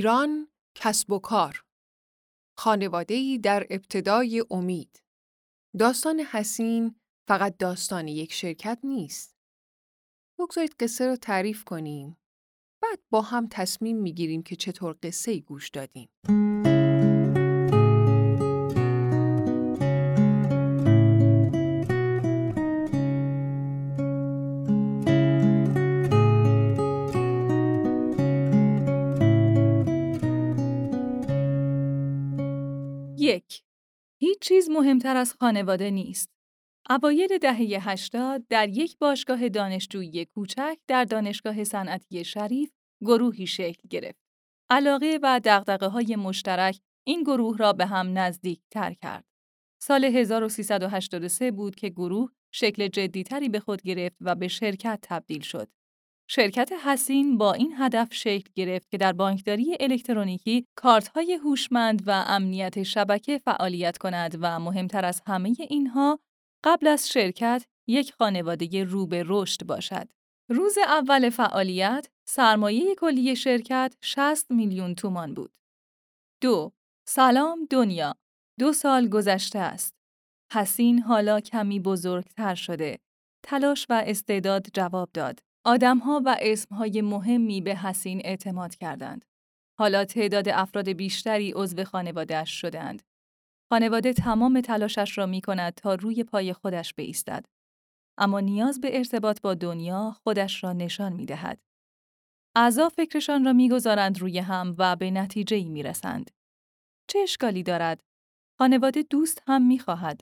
ایران کسب و کار خانواده‌ای در ابتدای امید داستان حسین فقط داستان یک شرکت نیست. بگذارید قصه رو تعریف کنیم. بعد با هم تصمیم می‌گیریم که چطور قصه گوش دادیم. مهمتر از خانواده نیست. اوایل دهه 80 در یک باشگاه دانشجویی کوچک در دانشگاه صنعتی شریف گروهی شکل گرفت. علاقه و دغدغه های مشترک این گروه را به هم نزدیک تر کرد. سال 1383 بود که گروه شکل جدیتری به خود گرفت و به شرکت تبدیل شد. شرکت حسین با این هدف شکل گرفت که در بانکداری الکترونیکی کارت‌های هوشمند و امنیت شبکه فعالیت کند و مهمتر از همه اینها قبل از شرکت یک خانواده رو به رشد باشد. روز اول فعالیت سرمایه کلی شرکت 60 میلیون تومان بود. دو سلام دنیا دو سال گذشته است. حسین حالا کمی بزرگتر شده. تلاش و استعداد جواب داد. آدمها و اسمهای مهمی به حسین اعتماد کردند. حالا تعداد افراد بیشتری عضو خانوادهش شدند. خانواده تمام تلاشش را می کند تا روی پای خودش بایستد. اما نیاز به ارتباط با دنیا خودش را نشان می دهد. اعضا فکرشان را می‌گذارند روی هم و به نتیجه ای می رسند. چه اشکالی دارد؟ خانواده دوست هم می خواهد.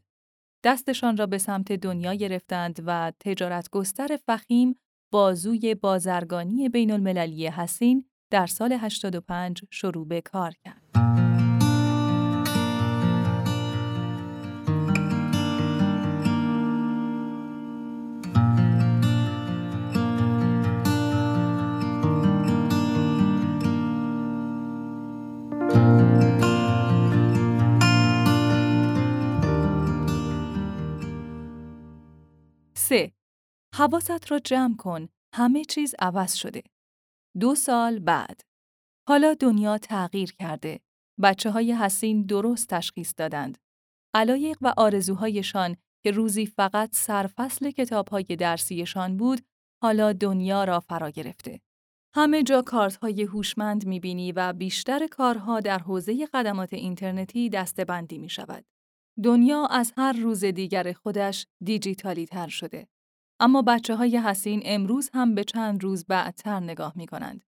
دستشان را به سمت دنیا گرفتند و تجارت گستر فخیم بازوی بازرگانی بین المللی حسین در سال 85 شروع به کار کرد. سه حواست را جمع کن. همه چیز عوض شده. دو سال بعد. حالا دنیا تغییر کرده. بچه های حسین درست تشخیص دادند. علایق و آرزوهایشان که روزی فقط سرفصل کتاب های درسیشان بود، حالا دنیا را فرا گرفته. همه جا کارت های هوشمند می‌بینی و بیشتر کارها در حوزه خدمات اینترنتی دستبندی می شود. دنیا از هر روز دیگر خودش دیجیتالی تر شده. اما بچه های حسین امروز هم به چند روز بعدتر نگاه می کنند.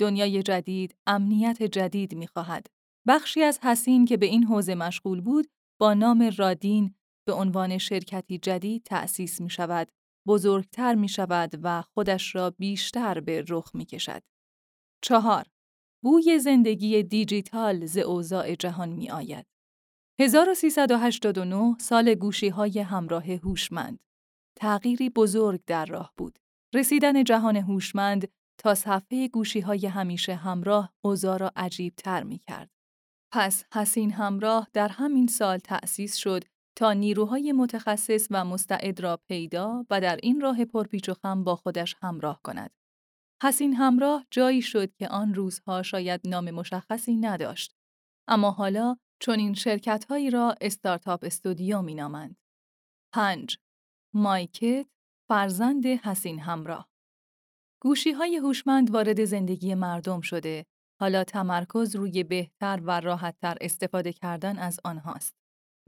دنیای جدید، امنیت جدید می خواهد. بخشی از حسین که به این حوزه مشغول بود، با نام رادین به عنوان شرکتی جدید تأسیس می شود، بزرگتر می شود و خودش را بیشتر به رخ می کشد. چهار بوی زندگی دیجیتال ز اوضاع جهان می آید. 1389 سال گوشی های همراه هوشمند. تغییری بزرگ در راه بود. رسیدن جهان هوشمند تا صفحه گوشی های همیشه همراه اوضاع را عجیب تر می کرد. پس حسین همراه در همین سال تأسیس شد تا نیروهای متخصص و مستعد را پیدا و در این راه پرپیچ و خم با خودش همراه کند. حسین همراه جایی شد که آن روزها شاید نام مشخصی نداشت. اما حالا چون این شرکت هایی را استارتاپ استودیو می نامند. 5. مایکت فرزند حسین همراه. گوشی های هوشمند وارد زندگی مردم شده. حالا تمرکز روی بهتر و راحتتر استفاده کردن از آنهاست.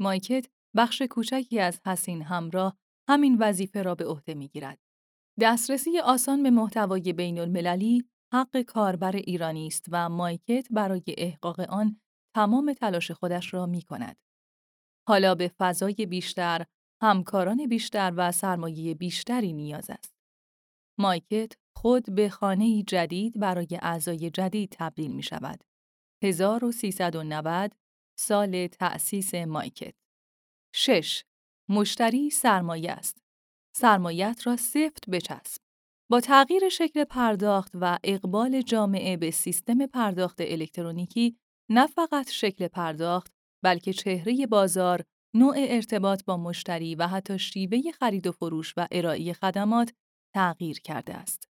مایکت بخش کوچکی از حسین همراه همین وظیفه را به عهده می‌گیرد. دسترسی آسان به محتوای بین المللی حق کاربر ایرانی است و مایکت برای احقاق آن تمام تلاش خودش را می کند. حالا به فضای بیشتر، همکاران بیشتر و سرمایه بیشتری نیاز است. مایکت خود به خانه جدید برای اعضای جدید تبدیل می شود. 1390 سال تأسیس مایکت. 6. مشتری سرمایه است. سرمایت را سفت بچسب. با تغییر شکل پرداخت و اقبال جامعه به سیستم پرداخت الکترونیکی نه فقط شکل پرداخت بلکه چهره بازار نوع ارتباط با مشتری و حتی شیوه خرید و فروش و ارائه خدمات تغییر کرده است.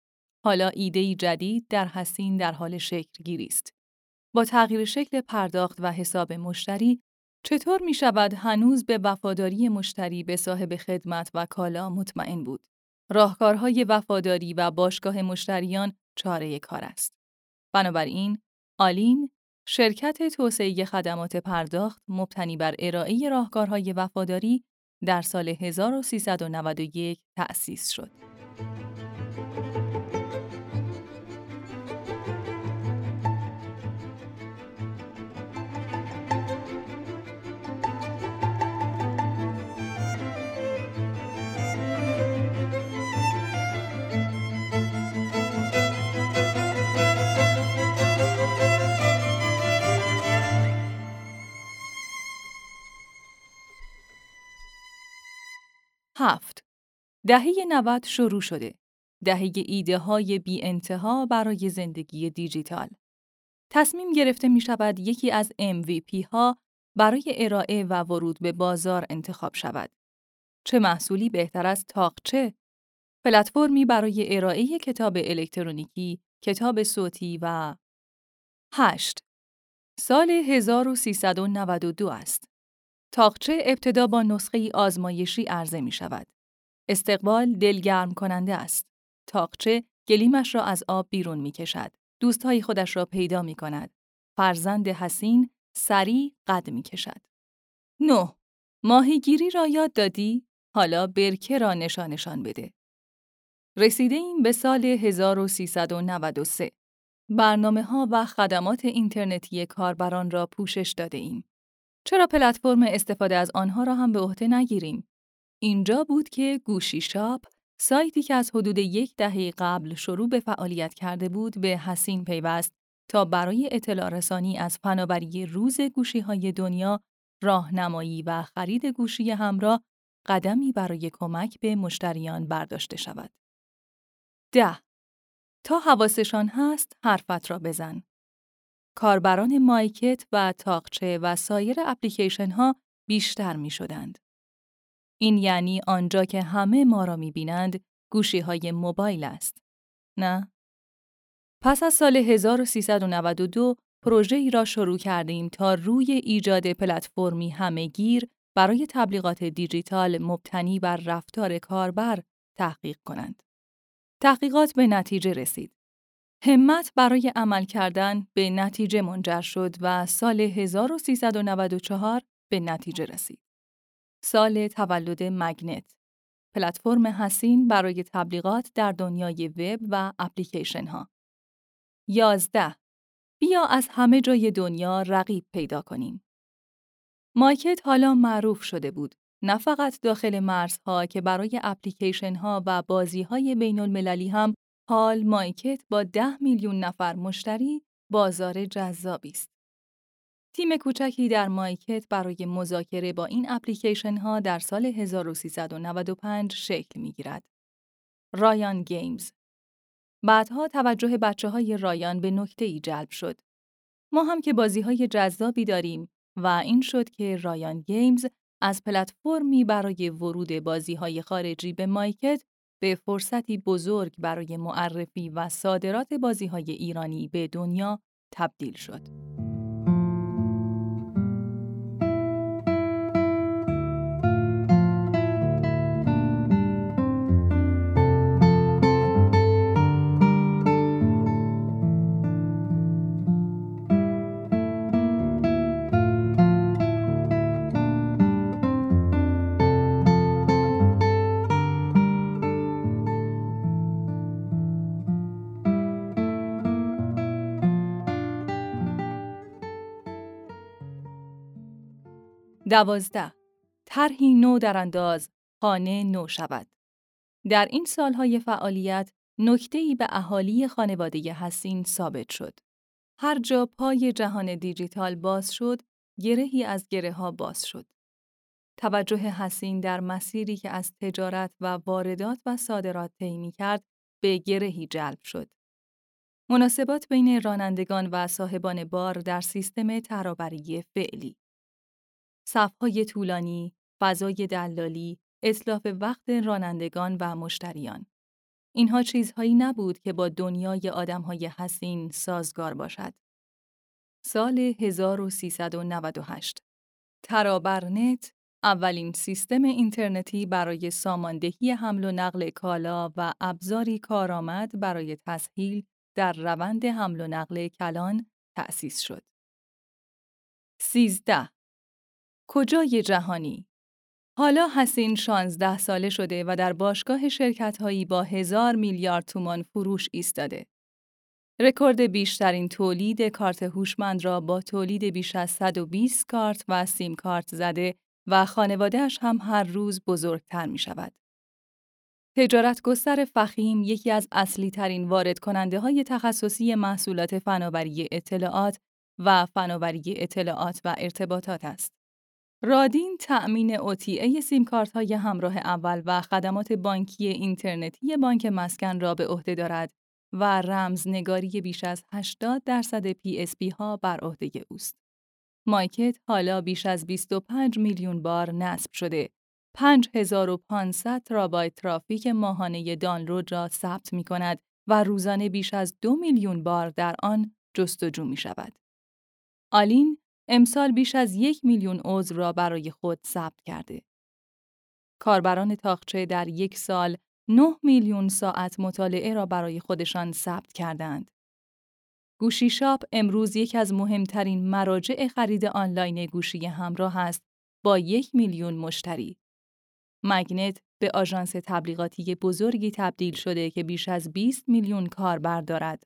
حالا ایده‌ای جدید در حسین در حال شکل گیری است. با تغییر شکل پرداخت و حساب مشتری چطور می شود هنوز به وفاداری مشتری به صاحب خدمت و کالا مطمئن بود؟ راهکارهای وفاداری و باشگاه مشتریان چاره کار است. بنابراین، آلین، شرکت توسعه خدمات پرداخت مبتنی بر ارائه راهکارهای وفاداری در سال 1391 تأسیس شد. هفت دهه 90 شروع شده. دهه ایده های بی انتها برای زندگی دیجیتال. تصمیم گرفته می شود یکی از MVP ها برای ارائه و ورود به بازار انتخاب شود. چه محصولی بهتر از تاقچه؟ پلتفرمی برای ارائه کتاب الکترونیکی، کتاب صوتی و 8. سال 1392 است. تاقچه ابتدا با نسخه آزمایشی عرضه می شود. استقبال دلگرم کننده است. تاقچه گلیمش را از آب بیرون می کشد. دوستهای خودش را پیدا می کند. فرزند حسین سریع قد می کشد. 9. ماهیگیری را یاد دادی؟ حالا برکه را نشانشان بده. رسیده این به سال 1393. برنامه ها و خدمات اینترنتی کاربران را پوشش داده ایم. چرا پلتفرم استفاده از آنها را هم به عهده نگیریم؟ اینجا بود که گوشی شاپ، سایتی که از حدود یک دهه قبل شروع به فعالیت کرده بود به حسین پیوست تا برای اطلاع رسانی از فناوری روز گوشی های دنیا، راهنمایی و خرید گوشی همراه قدمی برای کمک به مشتریان برداشته شود. ده. تا حواسشان هست حرفت را بزن. کاربران مایکت و تاقچه و سایر اپلیکیشن ها بیشتر می شدند. این یعنی آنجا که همه ما را می بینند گوشی های موبایل است. نه؟ پس از سال 1392 پروژه ای را شروع کردیم تا روی ایجاد پلتفرمی همهگیر برای تبلیغات دیجیتال مبتنی بر رفتار کاربر تحقیق کنند. تحقیقات به نتیجه رسید. همت برای عمل کردن به نتیجه منجر شد و سال 1394 به نتیجه رسید. سال تولد مگنت پلتفرم حسین برای تبلیغات در دنیای وب و اپلیکیشن ها. 11. بیا از همه جای دنیا رقیب پیدا کنیم. مایکت حالا معروف شده بود. نه فقط داخل مرزها که برای اپلیکیشن ها و بازی های بین المللی هم حال مایکت با ده میلیون نفر مشتری بازار جذابی است. تیم کوچکی در مایکت برای مذاکره با این اپلیکیشن ها در سال 1395 شکل می گیرد. رایان گیمز بعدها توجه بچه های رایان به نکته ای جلب شد. ما هم که بازی های جذابی داریم و این شد که رایان گیمز از پلتفرمی برای ورود بازی های خارجی به مایکت به فرصتی بزرگ برای معرفی و صادرات بازیهای ایرانی به دنیا تبدیل شد. دوازده طرحی نو در انداز خانه نو شود. در این سالهای فعالیت ای به اهالی خانواده حسین ثابت شد. هر جا پای جهان دیجیتال باز شد، گرهی از گره ها باز شد. توجه حسین در مسیری که از تجارت و واردات و صادرات طی کرد به گرهی جلب شد. مناسبات بین رانندگان و صاحبان بار در سیستم ترابری فعلی صفهای طولانی، فضای دلالی، اطلاف وقت رانندگان و مشتریان. اینها چیزهایی نبود که با دنیای آدمهای حسین سازگار باشد. سال 1398 ترابرنت اولین سیستم اینترنتی برای ساماندهی حمل و نقل کالا و ابزاری کارآمد برای تسهیل در روند حمل و نقل کلان تأسیس شد. 13. کجای جهانی حالا حسین 16 ساله شده و در باشگاه شرکت‌هایی با هزار میلیارد تومان فروش ایستاده. رکورد بیشترین تولید کارت هوشمند را با تولید بیش از 120 کارت و سیم کارت زده و خانوادهش هم هر روز بزرگتر می شود. تجارت گستر فخیم یکی از اصلی ترین وارد کننده های تخصصی محصولات فناوری اطلاعات و فناوری اطلاعات و ارتباطات است. رادین تأمین OTA سیمکارت های همراه اول و خدمات بانکی اینترنتی بانک مسکن را به عهده دارد و رمزنگاری بیش از 80 درصد PSP ها بر عهده اوست. مایکت حالا بیش از 25 میلیون بار نصب شده. 5500 ترابایت ترافیک ماهانه دانلود را ثبت می کند و روزانه بیش از دو میلیون بار در آن جستجو می شود. آلین امسال بیش از یک میلیون عضو را برای خود ثبت کرده. کاربران تاخچه در یک سال 9 میلیون ساعت مطالعه را برای خودشان ثبت کردند. گوشی شاپ امروز یک از مهمترین مراجع خرید آنلاین گوشی همراه است با یک میلیون مشتری. مگنت به آژانس تبلیغاتی بزرگی تبدیل شده که بیش از 20 میلیون کاربر دارد.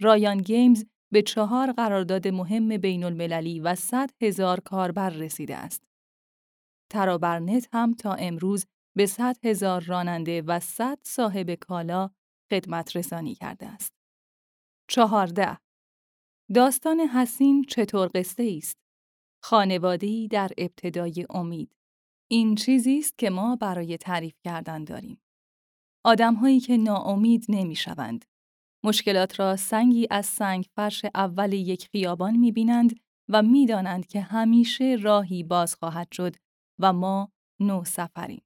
رایان گیمز به چهار قرارداد مهم بین المللی و 100 هزار کاربر رسیده است. ترابرنت هم تا امروز به 100 هزار راننده و 100 صاحب کالا خدمت رسانی کرده است. چهارده داستان حسین چطور قصه است؟ خانواده‌ای در ابتدای امید. این چیزی است که ما برای تعریف کردن داریم. آدمهایی که ناامید نمی‌شوند. مشکلات را سنگی از سنگ فرش اول یک خیابان می‌بینند و می‌دانند که همیشه راهی باز خواهد شد و ما نو سفریم.